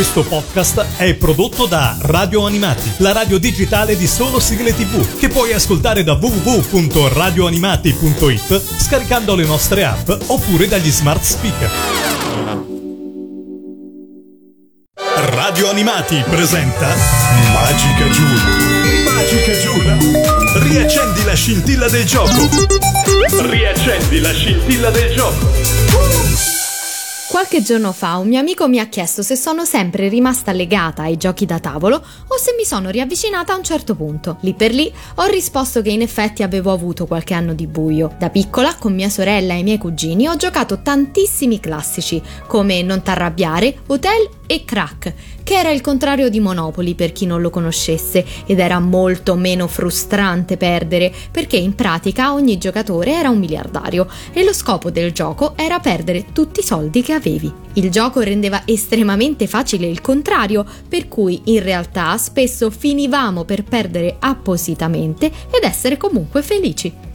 Questo podcast è prodotto da Radio Animati, la radio digitale di solo sigle tv, che puoi ascoltare da www.radioanimati.it scaricando le nostre app oppure dagli smart speaker. Radio Animati presenta Magica Giula. Magica Giula. Riaccendi la scintilla del gioco. Riaccendi la scintilla del gioco. Qualche giorno fa un mio amico mi ha chiesto se sono sempre rimasta legata ai giochi da tavolo o se mi sono riavvicinata a un certo punto. Lì per lì ho risposto che in effetti avevo avuto qualche anno di buio. Da piccola, con mia sorella e i miei cugini, ho giocato tantissimi classici, come Non t'arrabbiare, Hotel e Crack, che era il contrario di Monopoli per chi non lo conoscesse ed era molto meno frustrante perdere perché in pratica ogni giocatore era un miliardario e lo scopo del gioco era perdere tutti i soldi che avevi. Il gioco rendeva estremamente facile il contrario, per cui in realtà spesso finivamo per perdere appositamente ed essere comunque felici.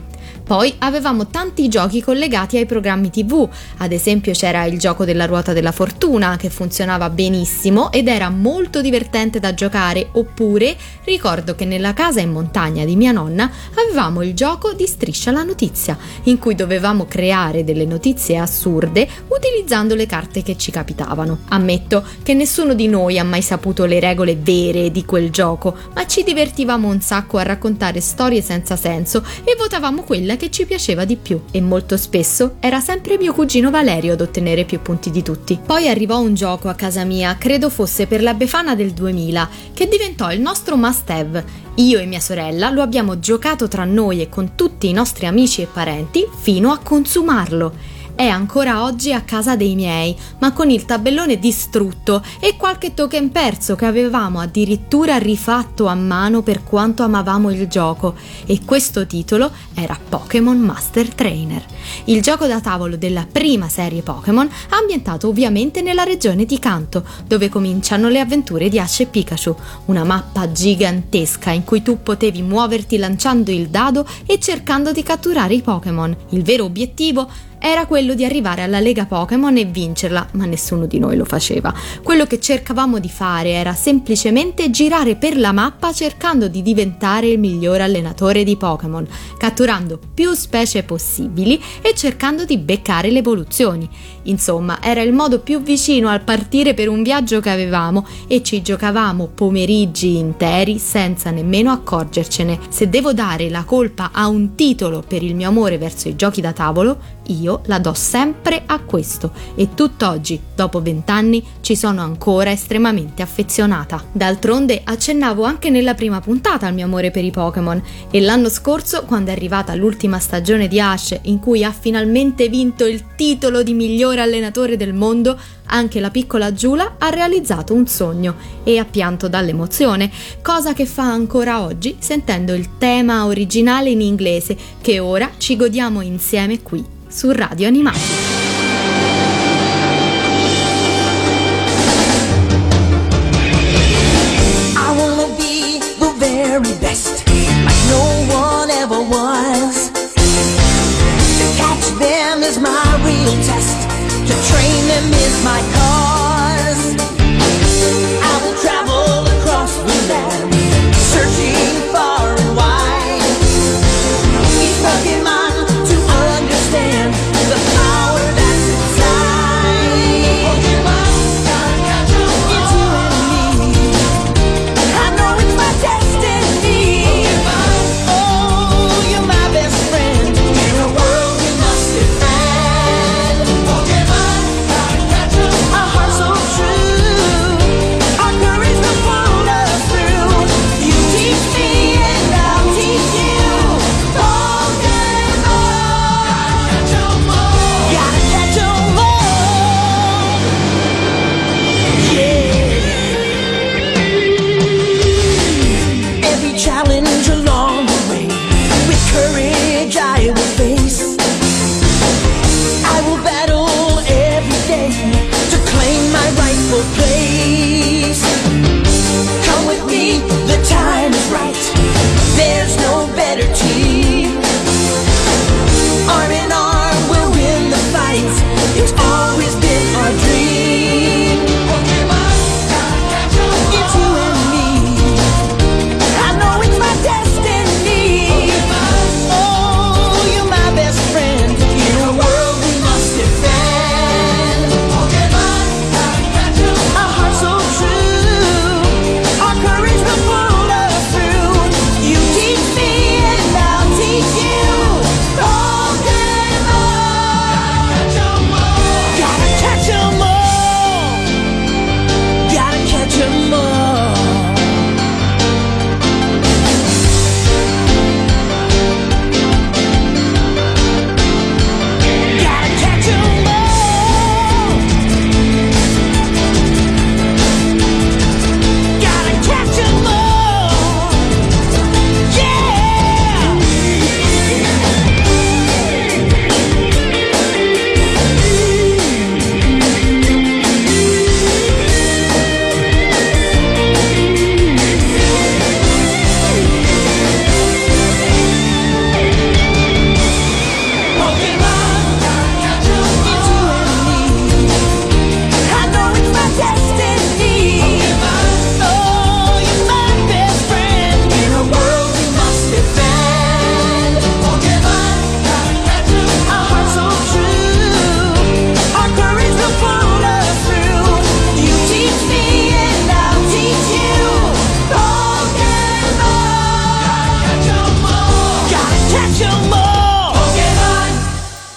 Poi avevamo tanti giochi collegati ai programmi TV, ad esempio c'era il gioco della ruota della fortuna che funzionava benissimo ed era molto divertente da giocare, oppure ricordo che nella casa in montagna di mia nonna avevamo il gioco di Striscia la notizia, in cui dovevamo creare delle notizie assurde utilizzando le carte che ci capitavano. Ammetto che nessuno di noi ha mai saputo le regole vere di quel gioco, ma ci divertivamo un sacco a raccontare storie senza senso e votavamo quella che ci piaceva di più e molto spesso era sempre mio cugino Valerio ad ottenere più punti di tutti. Poi arrivò un gioco a casa mia, credo fosse per la Befana del 2000, che diventò il nostro must have. Io e mia sorella lo abbiamo giocato tra noi e con tutti i nostri amici e parenti fino a consumarlo è ancora oggi a casa dei miei, ma con il tabellone distrutto e qualche token perso che avevamo addirittura rifatto a mano per quanto amavamo il gioco. E questo titolo era Pokémon Master Trainer, il gioco da tavolo della prima serie Pokémon, ambientato ovviamente nella regione di Kanto, dove cominciano le avventure di Ash e Pikachu, una mappa gigantesca in cui tu potevi muoverti lanciando il dado e cercando di catturare i Pokémon. Il vero obiettivo era quello di arrivare alla Lega Pokémon e vincerla, ma nessuno di noi lo faceva. Quello che cercavamo di fare era semplicemente girare per la mappa cercando di diventare il miglior allenatore di Pokémon, catturando più specie possibili e cercando di beccare le evoluzioni. Insomma, era il modo più vicino al partire per un viaggio che avevamo e ci giocavamo pomeriggi interi senza nemmeno accorgercene. Se devo dare la colpa a un titolo per il mio amore verso i giochi da tavolo, io la do sempre a questo. E tutt'oggi, dopo vent'anni, ci sono ancora estremamente affezionata. D'altronde accennavo anche nella prima puntata al mio amore per i Pokémon. E l'anno scorso, quando è arrivata l'ultima stagione di Ash in cui ha finalmente vinto il titolo di migliore allenatore del mondo, anche la piccola Giula ha realizzato un sogno e ha pianto dall'emozione, cosa che fa ancora oggi sentendo il tema originale in inglese che ora ci godiamo insieme qui su Radio Animati. I wanna be the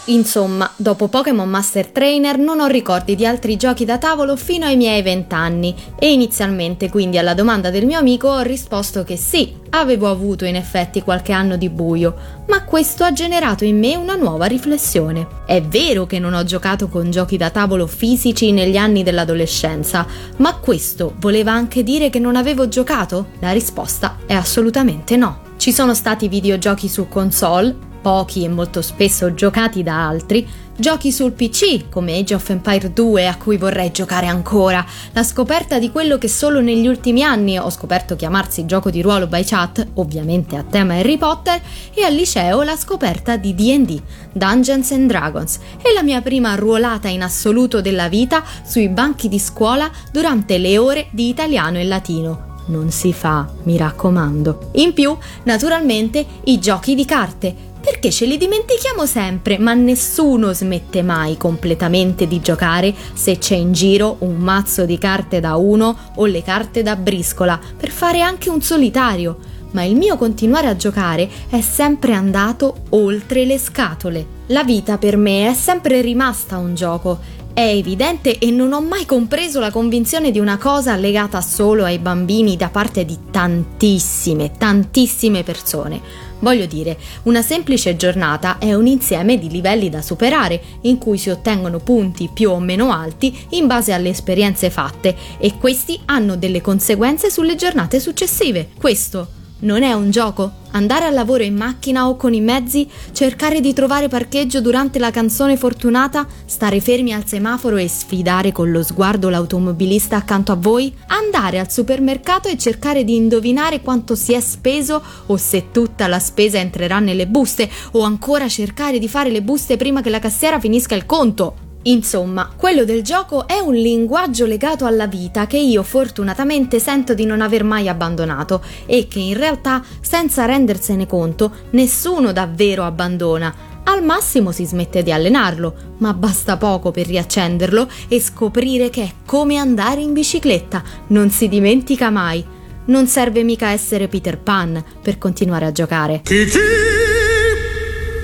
Insomma, dopo Pokémon Master Trainer non ho ricordi di altri giochi da tavolo fino ai miei vent'anni e inizialmente quindi alla domanda del mio amico ho risposto che sì, avevo avuto in effetti qualche anno di buio, ma questo ha generato in me una nuova riflessione. È vero che non ho giocato con giochi da tavolo fisici negli anni dell'adolescenza, ma questo voleva anche dire che non avevo giocato? La risposta è assolutamente no. Ci sono stati videogiochi su console, pochi e molto spesso giocati da altri, giochi sul PC come Age of Empire 2 a cui vorrei giocare ancora, la scoperta di quello che solo negli ultimi anni ho scoperto chiamarsi gioco di ruolo by chat, ovviamente a tema Harry Potter, e al liceo la scoperta di DD, Dungeons and Dragons, e la mia prima ruolata in assoluto della vita sui banchi di scuola durante le ore di italiano e latino. Non si fa, mi raccomando. In più, naturalmente, i giochi di carte, perché ce li dimentichiamo sempre, ma nessuno smette mai completamente di giocare se c'è in giro un mazzo di carte da uno o le carte da briscola, per fare anche un solitario. Ma il mio continuare a giocare è sempre andato oltre le scatole. La vita per me è sempre rimasta un gioco è evidente e non ho mai compreso la convinzione di una cosa legata solo ai bambini da parte di tantissime, tantissime persone. Voglio dire, una semplice giornata è un insieme di livelli da superare in cui si ottengono punti più o meno alti in base alle esperienze fatte e questi hanno delle conseguenze sulle giornate successive. Questo non è un gioco? Andare al lavoro in macchina o con i mezzi, cercare di trovare parcheggio durante la canzone fortunata, stare fermi al semaforo e sfidare con lo sguardo l'automobilista accanto a voi? Andare al supermercato e cercare di indovinare quanto si è speso o se tutta la spesa entrerà nelle buste o ancora cercare di fare le buste prima che la cassiera finisca il conto? Insomma, quello del gioco è un linguaggio legato alla vita che io fortunatamente sento di non aver mai abbandonato e che in realtà, senza rendersene conto, nessuno davvero abbandona. Al massimo si smette di allenarlo, ma basta poco per riaccenderlo e scoprire che è come andare in bicicletta, non si dimentica mai. Non serve mica essere Peter Pan per continuare a giocare. Kiki!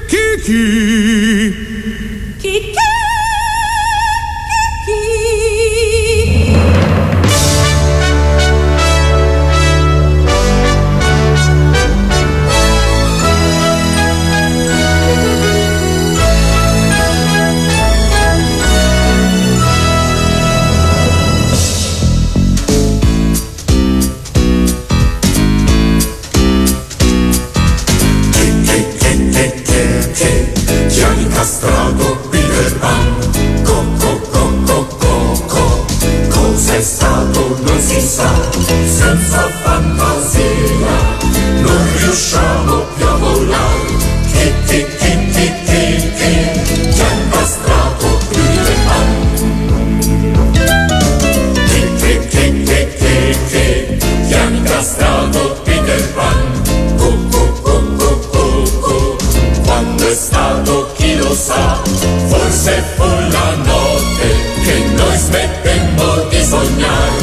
Kiki! Kiki! soñar.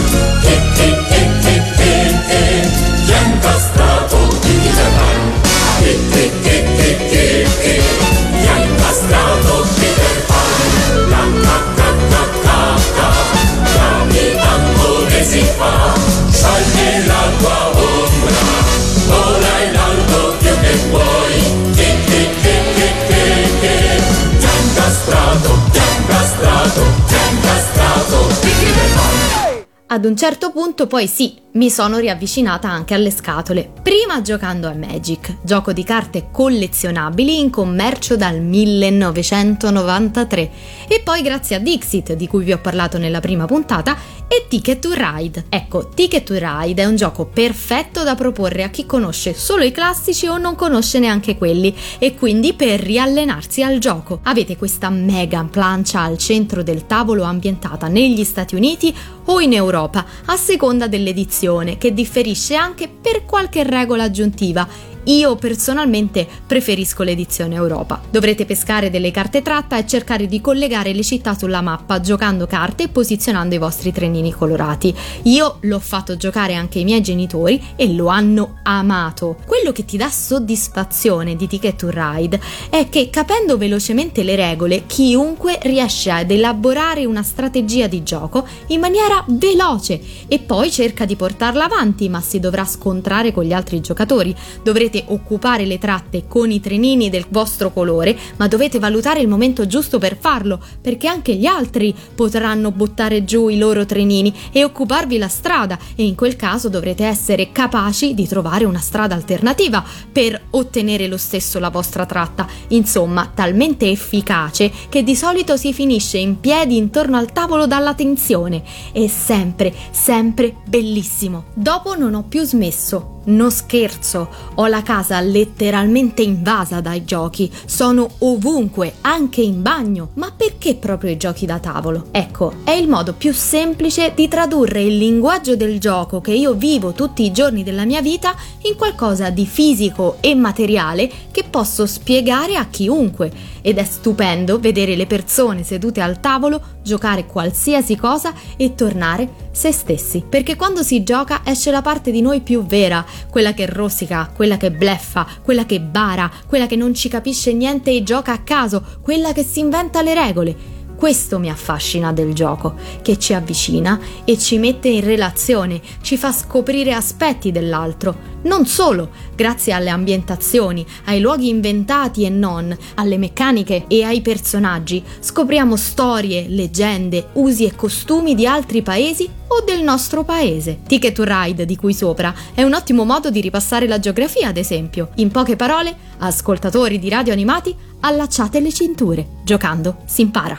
Ad un certo punto poi sì, mi sono riavvicinata anche alle scatole, prima giocando a Magic, gioco di carte collezionabili in commercio dal 1993, e poi grazie a Dixit, di cui vi ho parlato nella prima puntata, e Ticket to Ride. Ecco, Ticket to Ride è un gioco perfetto da proporre a chi conosce solo i classici o non conosce neanche quelli, e quindi per riallenarsi al gioco. Avete questa mega plancia al centro del tavolo ambientata negli Stati Uniti o in Europa, a seconda dell'edizione, che differisce anche per qualche regola aggiuntiva Io personalmente preferisco l'edizione Europa. Dovrete pescare delle carte tratta e cercare di collegare le città sulla mappa giocando carte e posizionando i vostri trenini colorati. Io l'ho fatto giocare anche ai miei genitori e lo hanno amato. Quello che ti dà soddisfazione di Ticket to Ride è che capendo velocemente le regole, chiunque riesce ad elaborare una strategia di gioco in maniera veloce e poi cerca di portarla avanti, ma si dovrà scontrare con gli altri giocatori. Dovrete occupare le tratte con i trenini del vostro colore, ma dovete valutare il momento giusto per farlo, perché anche gli altri potranno buttare giù i loro trenini e occuparvi la strada e in quel caso dovrete essere capaci di trovare una strada alternativa per ottenere lo stesso la vostra tratta. Insomma, talmente efficace che di solito si finisce in piedi intorno al tavolo dalla tensione. È sempre, sempre bellissimo. Dopo non ho più smesso. Non scherzo, ho la casa letteralmente invasa dai giochi, sono ovunque, anche in bagno. Ma perché proprio i giochi da tavolo? Ecco, è il modo più semplice di tradurre il linguaggio del gioco che io vivo tutti i giorni della mia vita in qualcosa di fisico e materiale che posso spiegare a chiunque. Ed è stupendo vedere le persone sedute al tavolo giocare qualsiasi cosa e tornare se stessi. Perché quando si gioca esce la parte di noi più vera, quella che rosica, quella che bleffa, quella che bara, quella che non ci capisce niente e gioca a caso, quella che si inventa le regole. Questo mi affascina del gioco, che ci avvicina e ci mette in relazione, ci fa scoprire aspetti dell'altro. Non solo, grazie alle ambientazioni, ai luoghi inventati e non, alle meccaniche e ai personaggi, scopriamo storie, leggende, usi e costumi di altri paesi o del nostro paese. Ticket to Ride, di cui sopra, è un ottimo modo di ripassare la geografia, ad esempio. In poche parole, ascoltatori di radio animati, allacciate le cinture. Giocando si impara.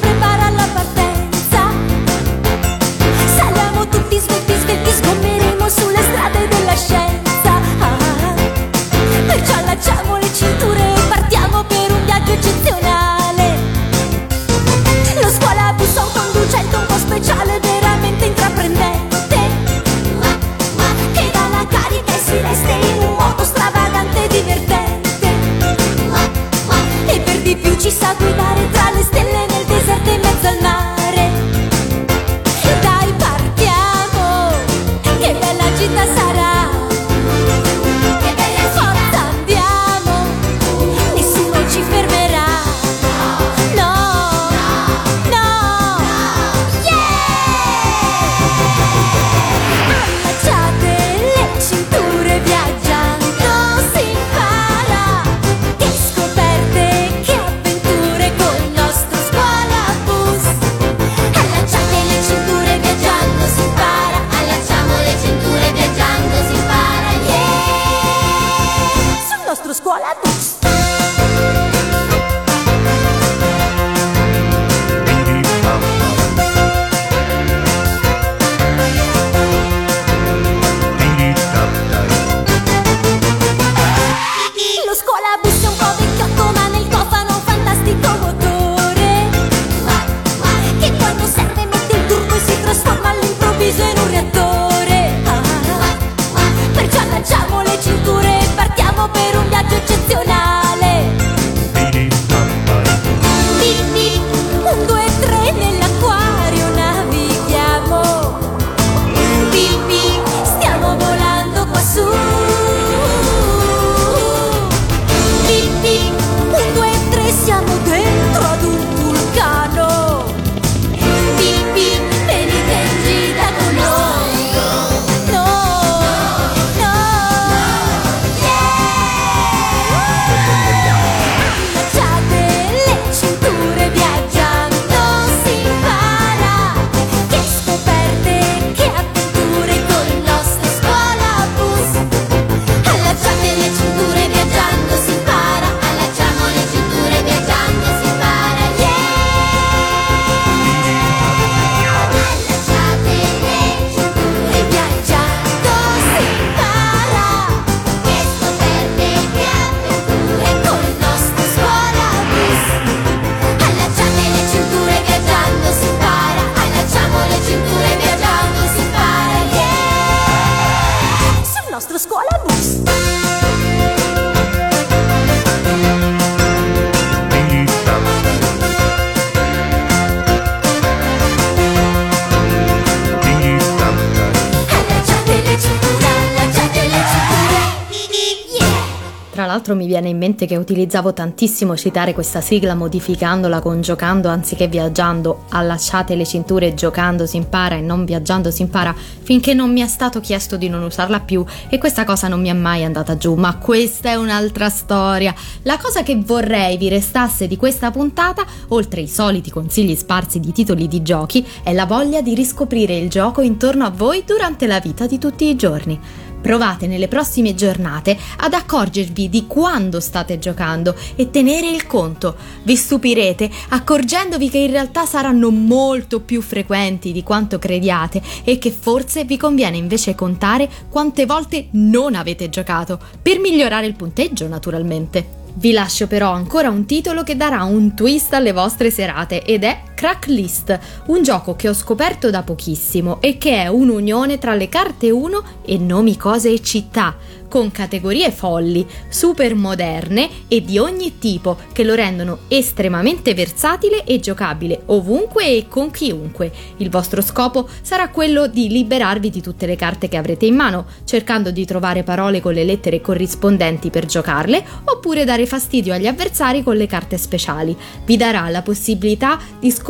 Prepara l'altro mi viene in mente che utilizzavo tantissimo citare questa sigla modificandola con giocando anziché viaggiando, allacciate le cinture giocando si impara e non viaggiando si impara, finché non mi è stato chiesto di non usarla più e questa cosa non mi è mai andata giù, ma questa è un'altra storia. La cosa che vorrei vi restasse di questa puntata, oltre i soliti consigli sparsi di titoli di giochi, è la voglia di riscoprire il gioco intorno a voi durante la vita di tutti i giorni. Provate nelle prossime giornate ad accorgervi di quando state giocando e tenere il conto. Vi stupirete accorgendovi che in realtà saranno molto più frequenti di quanto crediate e che forse vi conviene invece contare quante volte non avete giocato, per migliorare il punteggio naturalmente. Vi lascio però ancora un titolo che darà un twist alle vostre serate ed è Cracklist, un gioco che ho scoperto da pochissimo e che è un'unione tra le carte 1 e nomi, cose e città con categorie folli, super moderne e di ogni tipo che lo rendono estremamente versatile e giocabile ovunque e con chiunque. Il vostro scopo sarà quello di liberarvi di tutte le carte che avrete in mano, cercando di trovare parole con le lettere corrispondenti per giocarle, oppure dare fastidio agli avversari con le carte speciali. Vi darà la possibilità di scoprire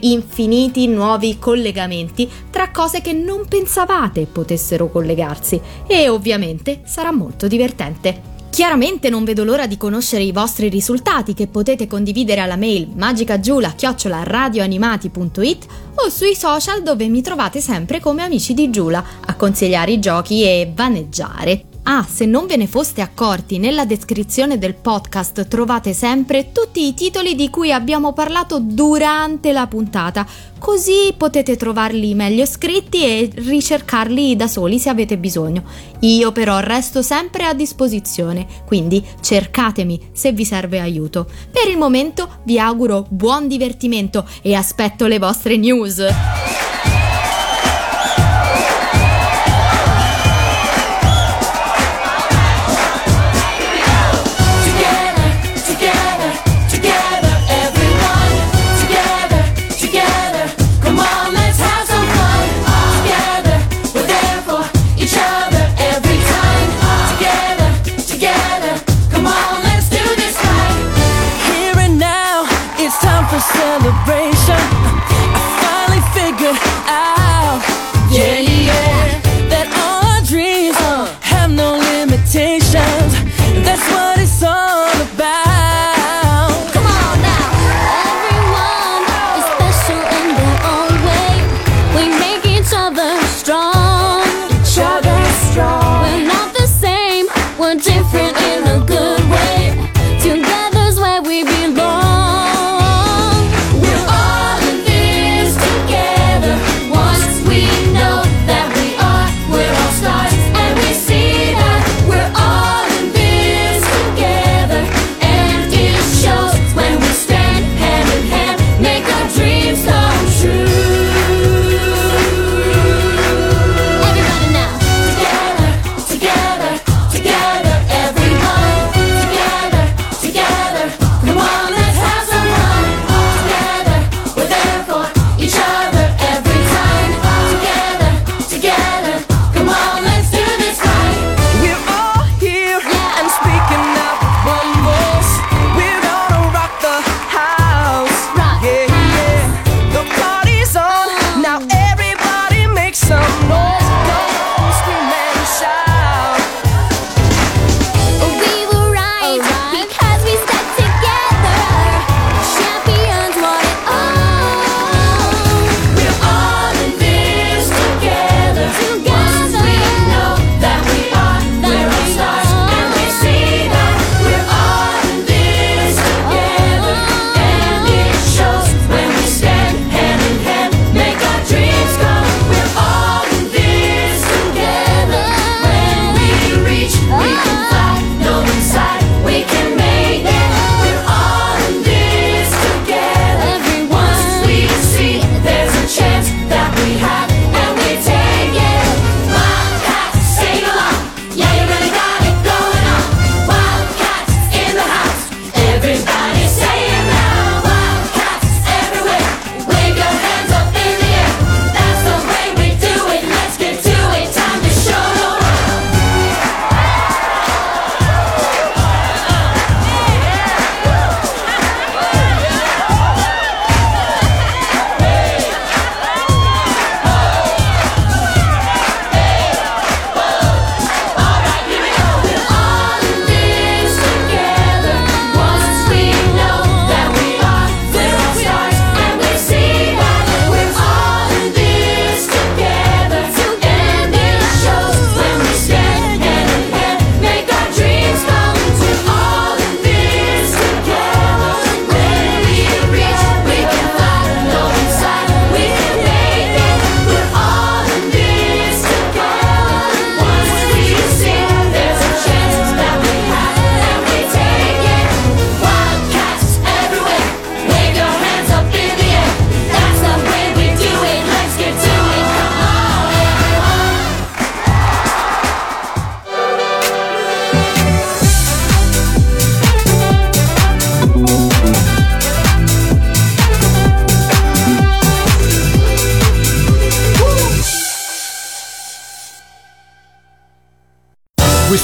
infiniti nuovi collegamenti tra cose che non pensavate potessero collegarsi e ovviamente sarà molto divertente. Chiaramente non vedo l'ora di conoscere i vostri risultati che potete condividere alla mail magicagiula-radioanimati.it o sui social dove mi trovate sempre come amici di Giula a consigliare i giochi e vaneggiare. Ah, se non ve ne foste accorti, nella descrizione del podcast trovate sempre tutti i titoli di cui abbiamo parlato durante la puntata, così potete trovarli meglio scritti e ricercarli da soli se avete bisogno. Io però resto sempre a disposizione, quindi cercatemi se vi serve aiuto. Per il momento vi auguro buon divertimento e aspetto le vostre news.